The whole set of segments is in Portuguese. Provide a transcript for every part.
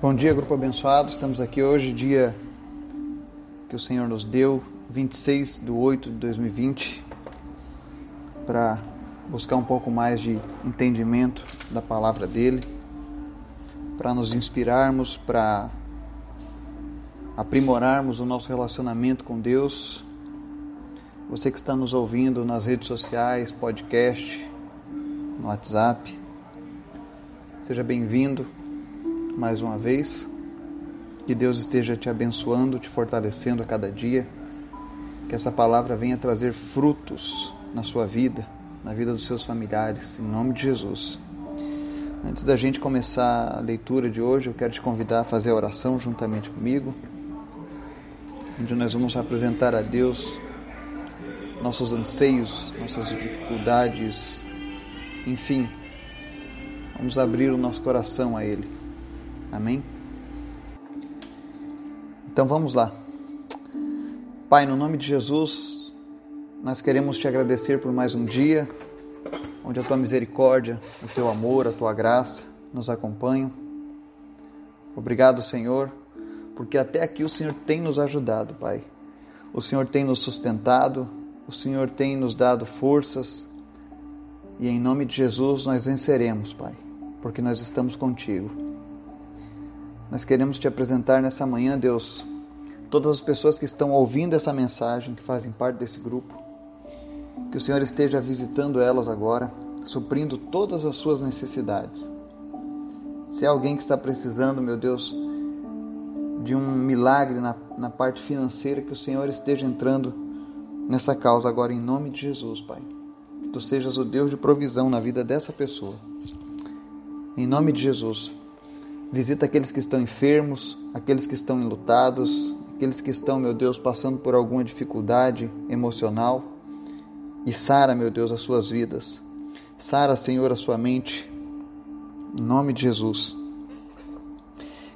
Bom dia, grupo abençoado. Estamos aqui hoje, dia que o Senhor nos deu, 26 de 8 de 2020, para buscar um pouco mais de entendimento da palavra dele, para nos inspirarmos, para aprimorarmos o nosso relacionamento com Deus. Você que está nos ouvindo nas redes sociais, podcast, no WhatsApp, seja bem-vindo mais uma vez. Que Deus esteja te abençoando, te fortalecendo a cada dia. Que essa palavra venha trazer frutos na sua vida, na vida dos seus familiares, em nome de Jesus. Antes da gente começar a leitura de hoje, eu quero te convidar a fazer a oração juntamente comigo, onde nós vamos apresentar a Deus nossos anseios, nossas dificuldades, enfim, vamos abrir o nosso coração a Ele. Amém? Então vamos lá. Pai, no nome de Jesus, nós queremos te agradecer por mais um dia onde a tua misericórdia, o teu amor, a tua graça nos acompanham. Obrigado, Senhor, porque até aqui o Senhor tem nos ajudado, Pai. O Senhor tem nos sustentado, o Senhor tem nos dado forças e em nome de Jesus nós venceremos, Pai, porque nós estamos contigo. Nós queremos te apresentar nessa manhã, Deus, todas as pessoas que estão ouvindo essa mensagem, que fazem parte desse grupo. Que o Senhor esteja visitando elas agora, suprindo todas as suas necessidades. Se é alguém que está precisando, meu Deus, de um milagre na, na parte financeira, que o Senhor esteja entrando nessa causa agora, em nome de Jesus, Pai. Que tu sejas o Deus de provisão na vida dessa pessoa. Em nome de Jesus. Visita aqueles que estão enfermos, aqueles que estão enlutados, aqueles que estão, meu Deus, passando por alguma dificuldade emocional. E sara, meu Deus, as suas vidas. Sara, Senhor, a sua mente. Em nome de Jesus.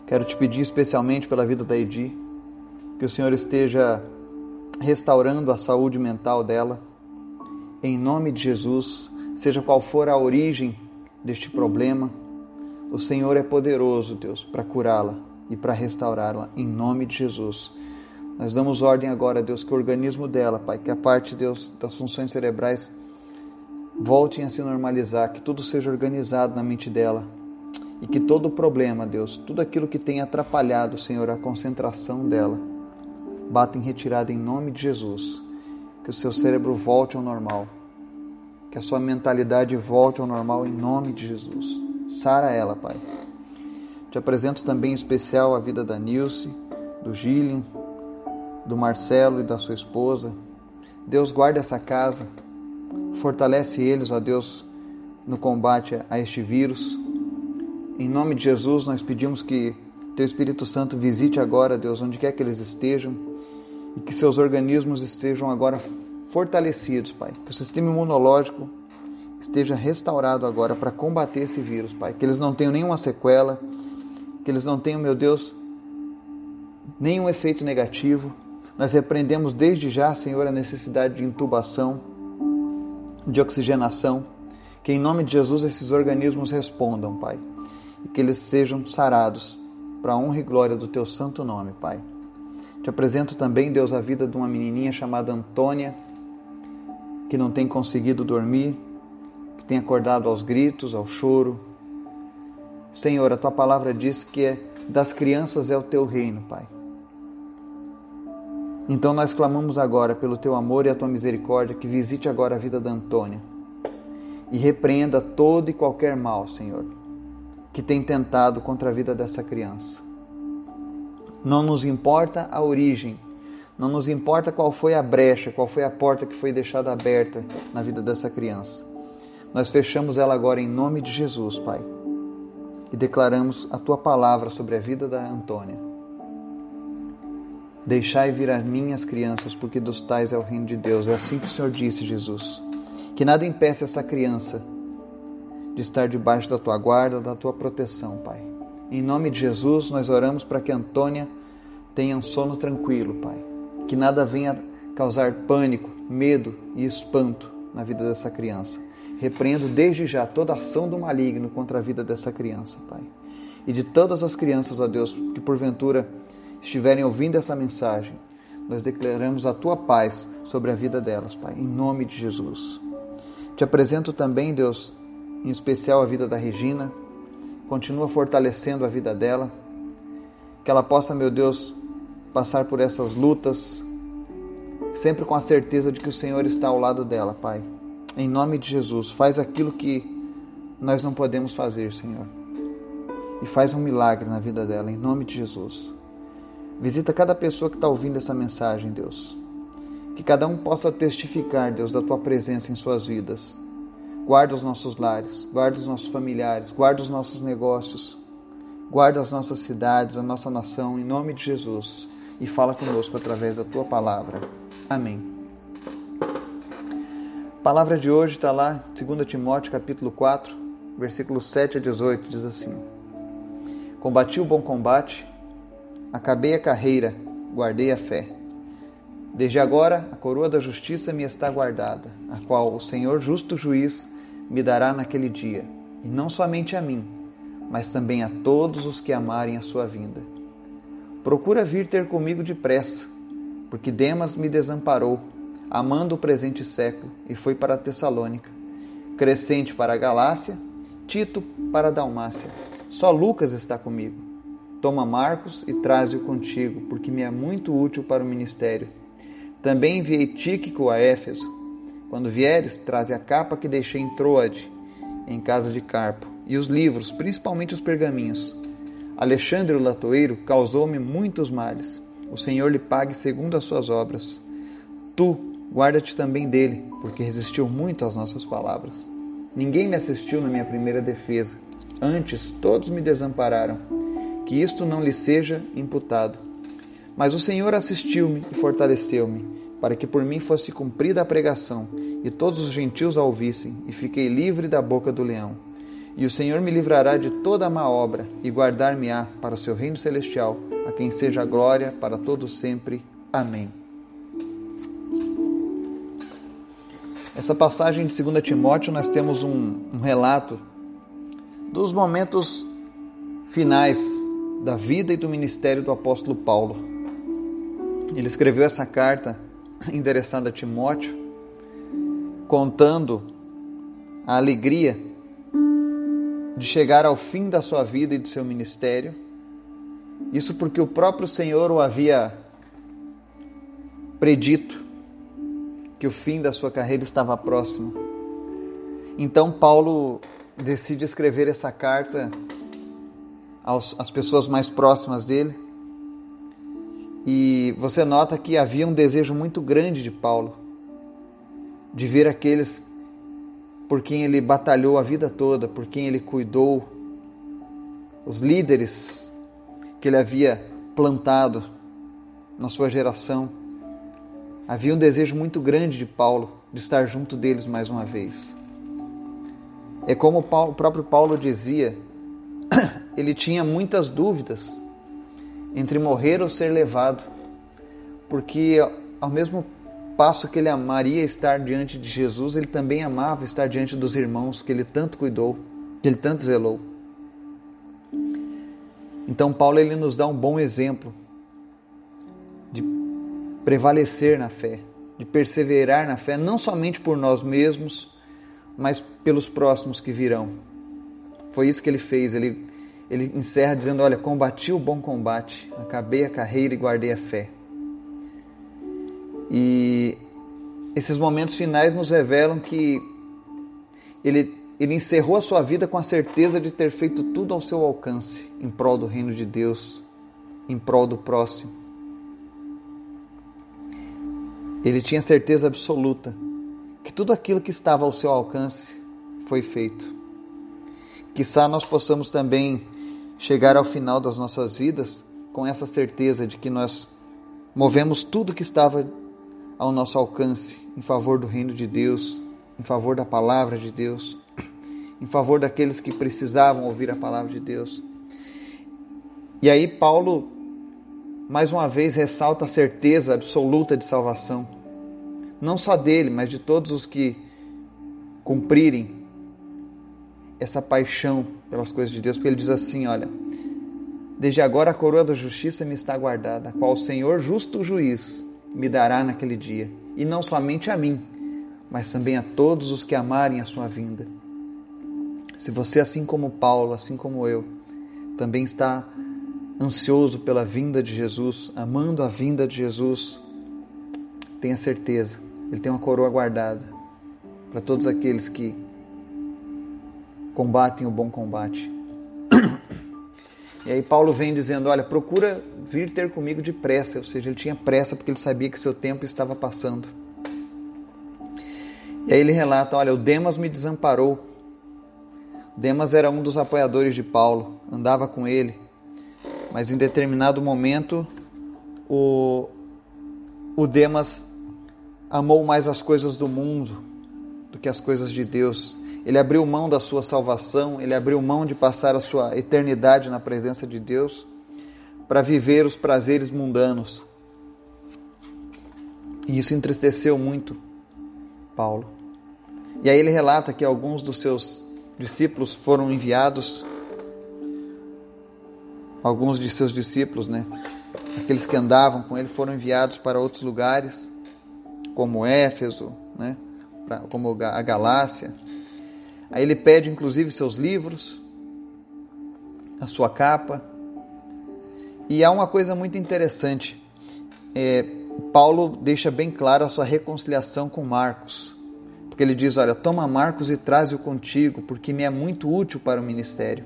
Quero te pedir especialmente pela vida da Edi, que o Senhor esteja restaurando a saúde mental dela. Em nome de Jesus, seja qual for a origem deste problema, o Senhor é poderoso, Deus, para curá-la e para restaurá-la, em nome de Jesus. Nós damos ordem agora, Deus, que o organismo dela, Pai, que a parte, Deus, das funções cerebrais voltem a se normalizar, que tudo seja organizado na mente dela e que todo problema, Deus, tudo aquilo que tem atrapalhado, Senhor, a concentração dela, bata em retirada em nome de Jesus. Que o seu cérebro volte ao normal, que a sua mentalidade volte ao normal em nome de Jesus. Sara ela, Pai. Te apresento também em especial a vida da Nilce, do Gillian, do Marcelo e da sua esposa. Deus guarda essa casa, fortalece eles, ó Deus, no combate a este vírus. Em nome de Jesus, nós pedimos que Teu Espírito Santo visite agora, Deus, onde quer que eles estejam, e que seus organismos estejam agora fortalecidos, Pai. Que o sistema imunológico esteja restaurado agora para combater esse vírus, Pai. Que eles não tenham nenhuma sequela, que eles não tenham, meu Deus, nenhum efeito negativo. Nós repreendemos desde já, Senhor, a necessidade de intubação, de oxigenação. Que em nome de Jesus esses organismos respondam, Pai. E que eles sejam sarados para a honra e glória do Teu santo nome, Pai. Te apresento também, Deus, a vida de uma menininha chamada Antônia, que não tem conseguido dormir, que tem acordado aos gritos, ao choro. Senhor, a tua palavra diz que é das crianças é o teu reino, Pai. Então nós clamamos agora pelo teu amor e a tua misericórdia que visite agora a vida da Antônia e repreenda todo e qualquer mal, Senhor, que tem tentado contra a vida dessa criança. Não nos importa a origem, não nos importa qual foi a brecha, qual foi a porta que foi deixada aberta na vida dessa criança. Nós fechamos ela agora em nome de Jesus, Pai, e declaramos a tua palavra sobre a vida da Antônia. Deixai vir a mim as crianças, porque dos tais é o reino de Deus. É assim que o Senhor disse, Jesus. Que nada impeça essa criança de estar debaixo da tua guarda, da tua proteção, Pai. Em nome de Jesus, nós oramos para que Antônia tenha um sono tranquilo, Pai. Que nada venha causar pânico, medo e espanto na vida dessa criança. Repreendo desde já toda ação do maligno contra a vida dessa criança, Pai. e de todas as crianças, ó Deus, que porventura estiverem ouvindo essa mensagem. Nós declaramos a tua paz sobre a vida delas, Pai, em nome de Jesus. Te apresento também, Deus, em especial a vida da Regina. Continua fortalecendo a vida dela. Que ela possa, meu Deus, passar por essas lutas, sempre com a certeza de que o Senhor está ao lado dela, Pai. Em nome de Jesus, faz aquilo que nós não podemos fazer, Senhor. E faz um milagre na vida dela, em nome de Jesus. Visita cada pessoa que está ouvindo essa mensagem, Deus. Que cada um possa testificar, Deus, da tua presença em suas vidas. Guarda os nossos lares, guarda os nossos familiares, guarda os nossos negócios, guarda as nossas cidades, a nossa nação, em nome de Jesus. E fala conosco através da tua palavra. Amém. A palavra de hoje está lá, 2 Timóteo capítulo 4, versículos 7 a 18, diz assim: Combati o bom combate, acabei a carreira, guardei a fé. Desde agora a coroa da justiça me está guardada, a qual o Senhor justo juiz me dará naquele dia, e não somente a mim, mas também a todos os que amarem a sua vinda. Procura vir ter comigo depressa, porque Demas me desamparou amando o presente século, e foi para Tessalônica. Crescente para a Galácia, Tito para a Dalmácia. Só Lucas está comigo. Toma Marcos e traze-o contigo, porque me é muito útil para o ministério. Também enviei Tíquico a Éfeso. Quando vieres, traze a capa que deixei em Troade, em casa de Carpo, e os livros, principalmente os pergaminhos. Alexandre o latoeiro causou-me muitos males. O Senhor lhe pague segundo as suas obras. Tu, Guarda-te também dele, porque resistiu muito às nossas palavras. Ninguém me assistiu na minha primeira defesa. Antes, todos me desampararam. Que isto não lhe seja imputado. Mas o Senhor assistiu-me e fortaleceu-me, para que por mim fosse cumprida a pregação, e todos os gentios a ouvissem, e fiquei livre da boca do leão. E o Senhor me livrará de toda a má obra, e guardar-me-á para o seu reino celestial, a quem seja a glória para todos sempre. Amém. Essa passagem de 2 Timóteo, nós temos um, um relato dos momentos finais da vida e do ministério do apóstolo Paulo. Ele escreveu essa carta endereçada a Timóteo, contando a alegria de chegar ao fim da sua vida e do seu ministério. Isso porque o próprio Senhor o havia predito que o fim da sua carreira estava próximo. Então Paulo decide escrever essa carta aos, às pessoas mais próximas dele. E você nota que havia um desejo muito grande de Paulo de ver aqueles por quem ele batalhou a vida toda, por quem ele cuidou, os líderes que ele havia plantado na sua geração Havia um desejo muito grande de Paulo de estar junto deles mais uma vez. É como o, próprio Paulo dizia, ele tinha muitas dúvidas entre morrer ou ser levado, porque ao mesmo passo que ele amaria estar diante de Jesus, ele também amava estar diante dos irmãos que ele tanto cuidou, que ele tanto zelou. Então Paulo ele nos dá um bom exemplo prevalecer na fé, de perseverar na fé, não somente por nós mesmos, mas pelos próximos que virão. Foi isso que ele fez. Ele, ele encerra dizendo: Olha, combati o bom combate, acabei a carreira e guardei a fé. E esses momentos finais nos revelam que ele, ele encerrou a sua vida com a certeza de ter feito tudo ao seu alcance em prol do reino de Deus, em prol do próximo. Ele tinha certeza absoluta que tudo aquilo que estava ao seu alcance foi feito. Quizá nós possamos também chegar ao final das nossas vidas com essa certeza de que nós movemos tudo que estava ao nosso alcance em favor do reino de Deus, em favor da palavra de Deus, em favor daqueles que precisavam ouvir a palavra de Deus. E aí Paulo mais uma vez ressalta a certeza absoluta de salvação, não só dele, mas de todos os que cumprirem essa paixão pelas coisas de Deus, porque ele diz assim: Olha, desde agora a coroa da justiça me está guardada, a qual o Senhor, justo juiz, me dará naquele dia, e não somente a mim, mas também a todos os que amarem a sua vinda. Se você, assim como Paulo, assim como eu, também está ansioso pela vinda de Jesus, amando a vinda de Jesus, tenha certeza, ele tem uma coroa guardada para todos aqueles que combatem o bom combate. E aí Paulo vem dizendo, olha, procura vir ter comigo depressa, ou seja, ele tinha pressa porque ele sabia que seu tempo estava passando. E aí ele relata, olha, o Demas me desamparou. Demas era um dos apoiadores de Paulo, andava com ele, mas em determinado momento o, o Demas amou mais as coisas do mundo do que as coisas de Deus ele abriu mão da sua salvação, ele abriu mão de passar a sua eternidade na presença de Deus para viver os prazeres mundanos. E isso entristeceu muito Paulo. E aí ele relata que alguns dos seus discípulos foram enviados, alguns de seus discípulos, né? Aqueles que andavam com ele foram enviados para outros lugares, como Éfeso, né? Como a Galácia, Aí ele pede inclusive seus livros, a sua capa. E há uma coisa muito interessante. É, Paulo deixa bem claro a sua reconciliação com Marcos. Porque ele diz: Olha, toma Marcos e traze-o contigo, porque me é muito útil para o ministério.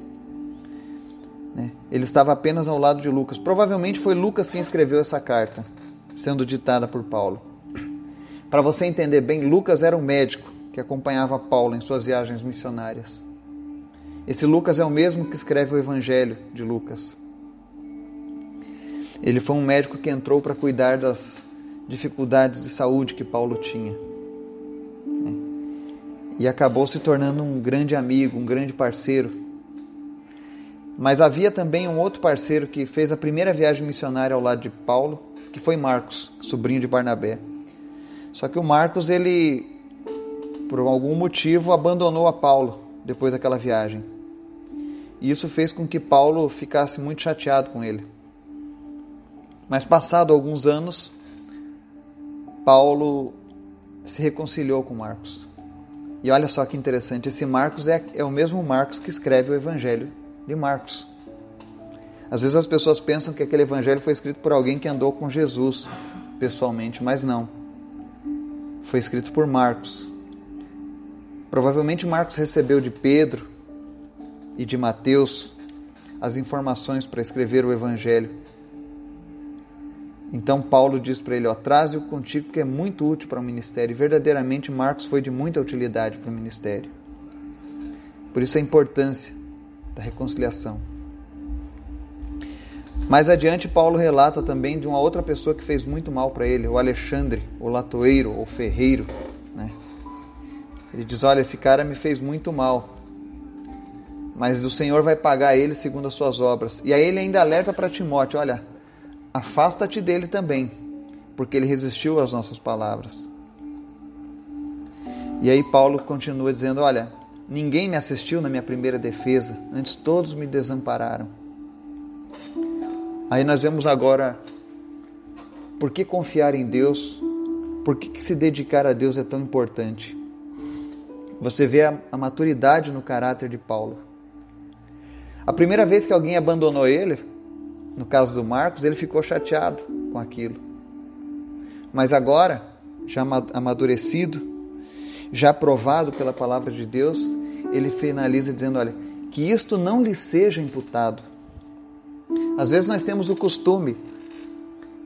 Né? Ele estava apenas ao lado de Lucas. Provavelmente foi Lucas quem escreveu essa carta, sendo ditada por Paulo. Para você entender bem, Lucas era um médico que acompanhava Paulo em suas viagens missionárias. Esse Lucas é o mesmo que escreve o Evangelho de Lucas. Ele foi um médico que entrou para cuidar das dificuldades de saúde que Paulo tinha. E acabou se tornando um grande amigo, um grande parceiro. Mas havia também um outro parceiro que fez a primeira viagem missionária ao lado de Paulo, que foi Marcos, sobrinho de Barnabé. Só que o Marcos ele por algum motivo, abandonou a Paulo depois daquela viagem. E isso fez com que Paulo ficasse muito chateado com ele. Mas, passado alguns anos, Paulo se reconciliou com Marcos. E olha só que interessante: esse Marcos é, é o mesmo Marcos que escreve o Evangelho de Marcos. Às vezes as pessoas pensam que aquele evangelho foi escrito por alguém que andou com Jesus pessoalmente, mas não. Foi escrito por Marcos. Provavelmente Marcos recebeu de Pedro e de Mateus as informações para escrever o Evangelho. Então Paulo diz para ele: traze-o contigo porque é muito útil para o ministério. E verdadeiramente Marcos foi de muita utilidade para o ministério. Por isso a importância da reconciliação. Mais adiante, Paulo relata também de uma outra pessoa que fez muito mal para ele, o Alexandre, o latoeiro ou ferreiro. Né? Ele diz: Olha, esse cara me fez muito mal, mas o Senhor vai pagar ele segundo as suas obras. E aí ele ainda alerta para Timóteo: Olha, afasta-te dele também, porque ele resistiu às nossas palavras. E aí Paulo continua dizendo: Olha, ninguém me assistiu na minha primeira defesa, antes todos me desampararam. Aí nós vemos agora por que confiar em Deus, por que, que se dedicar a Deus é tão importante. Você vê a, a maturidade no caráter de Paulo. A primeira vez que alguém abandonou ele, no caso do Marcos, ele ficou chateado com aquilo. Mas agora, já amadurecido, já aprovado pela palavra de Deus, ele finaliza dizendo: Olha, que isto não lhe seja imputado. Às vezes nós temos o costume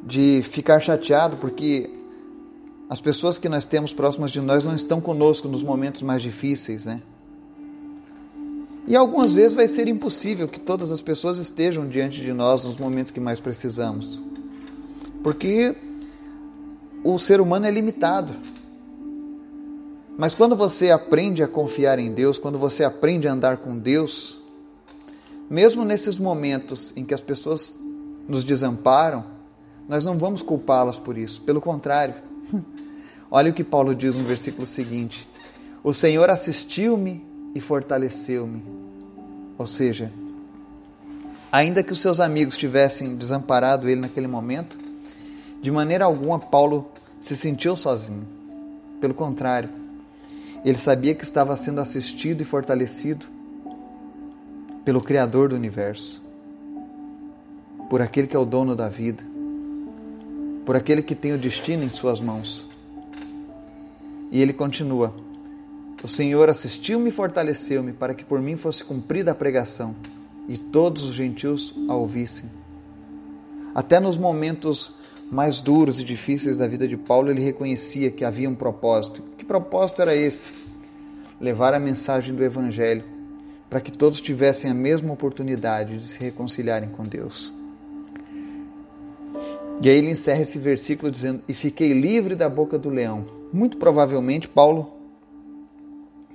de ficar chateado porque as pessoas que nós temos próximas de nós não estão conosco nos momentos mais difíceis, né? E algumas vezes vai ser impossível que todas as pessoas estejam diante de nós nos momentos que mais precisamos. Porque o ser humano é limitado. Mas quando você aprende a confiar em Deus, quando você aprende a andar com Deus, mesmo nesses momentos em que as pessoas nos desamparam, nós não vamos culpá-las por isso. Pelo contrário, Olha o que Paulo diz no versículo seguinte: O Senhor assistiu-me e fortaleceu-me. Ou seja, ainda que os seus amigos tivessem desamparado ele naquele momento, de maneira alguma Paulo se sentiu sozinho. Pelo contrário, ele sabia que estava sendo assistido e fortalecido pelo Criador do universo, por aquele que é o dono da vida, por aquele que tem o destino em suas mãos. E ele continua: O Senhor assistiu-me e fortaleceu-me para que por mim fosse cumprida a pregação e todos os gentios a ouvissem. Até nos momentos mais duros e difíceis da vida de Paulo, ele reconhecia que havia um propósito. Propósito era esse? Levar a mensagem do Evangelho para que todos tivessem a mesma oportunidade de se reconciliarem com Deus. E aí ele encerra esse versículo dizendo: E fiquei livre da boca do leão. Muito provavelmente, Paulo,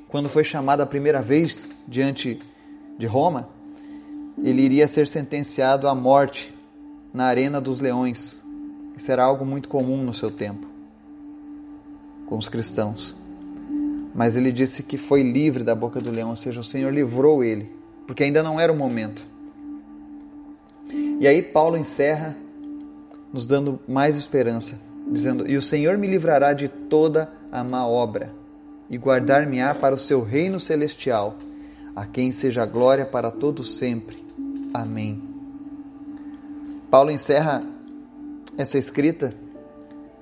quando foi chamado a primeira vez diante de Roma, ele iria ser sentenciado à morte na arena dos leões. Isso era algo muito comum no seu tempo com os cristãos. Mas ele disse que foi livre da boca do leão, ou seja, o Senhor livrou ele, porque ainda não era o momento. E aí Paulo encerra nos dando mais esperança, dizendo: E o Senhor me livrará de toda a má obra, e guardar-me-á para o seu reino celestial, a quem seja glória para todos sempre. Amém. Paulo encerra essa escrita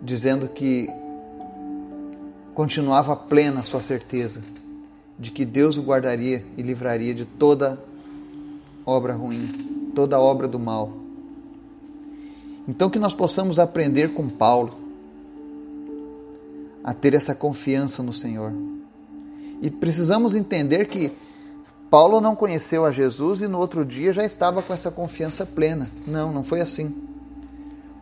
dizendo que continuava plena a sua certeza de que Deus o guardaria e livraria de toda obra ruim, toda obra do mal. Então, que nós possamos aprender com Paulo a ter essa confiança no Senhor. E precisamos entender que Paulo não conheceu a Jesus e no outro dia já estava com essa confiança plena. Não, não foi assim.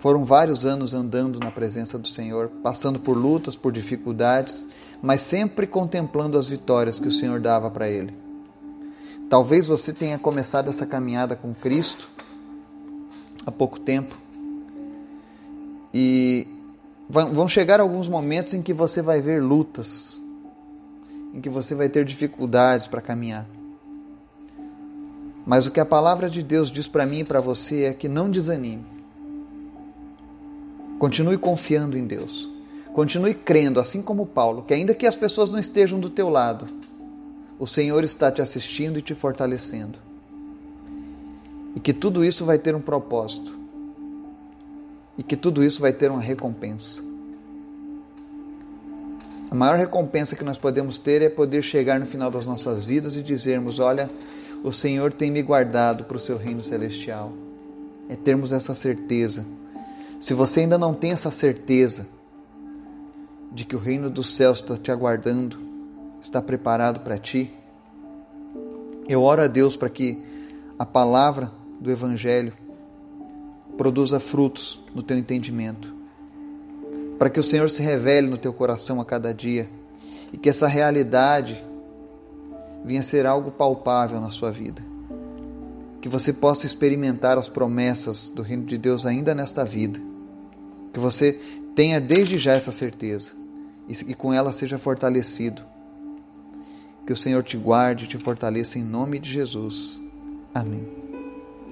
Foram vários anos andando na presença do Senhor, passando por lutas, por dificuldades, mas sempre contemplando as vitórias que o Senhor dava para ele. Talvez você tenha começado essa caminhada com Cristo há pouco tempo e vão chegar alguns momentos em que você vai ver lutas, em que você vai ter dificuldades para caminhar. Mas o que a palavra de Deus diz para mim e para você é que não desanime. Continue confiando em Deus. Continue crendo, assim como Paulo, que ainda que as pessoas não estejam do teu lado, o Senhor está te assistindo e te fortalecendo. E que tudo isso vai ter um propósito e que tudo isso vai ter uma recompensa. A maior recompensa que nós podemos ter é poder chegar no final das nossas vidas e dizermos: Olha, o Senhor tem me guardado para o seu reino celestial. É termos essa certeza. Se você ainda não tem essa certeza de que o reino dos céus está te aguardando, está preparado para ti, eu oro a Deus para que a palavra do Evangelho produza frutos no teu entendimento. Para que o Senhor se revele no teu coração a cada dia e que essa realidade venha ser algo palpável na sua vida. Que você possa experimentar as promessas do reino de Deus ainda nesta vida. Que você tenha desde já essa certeza e com ela seja fortalecido. Que o Senhor te guarde e te fortaleça em nome de Jesus. Amém.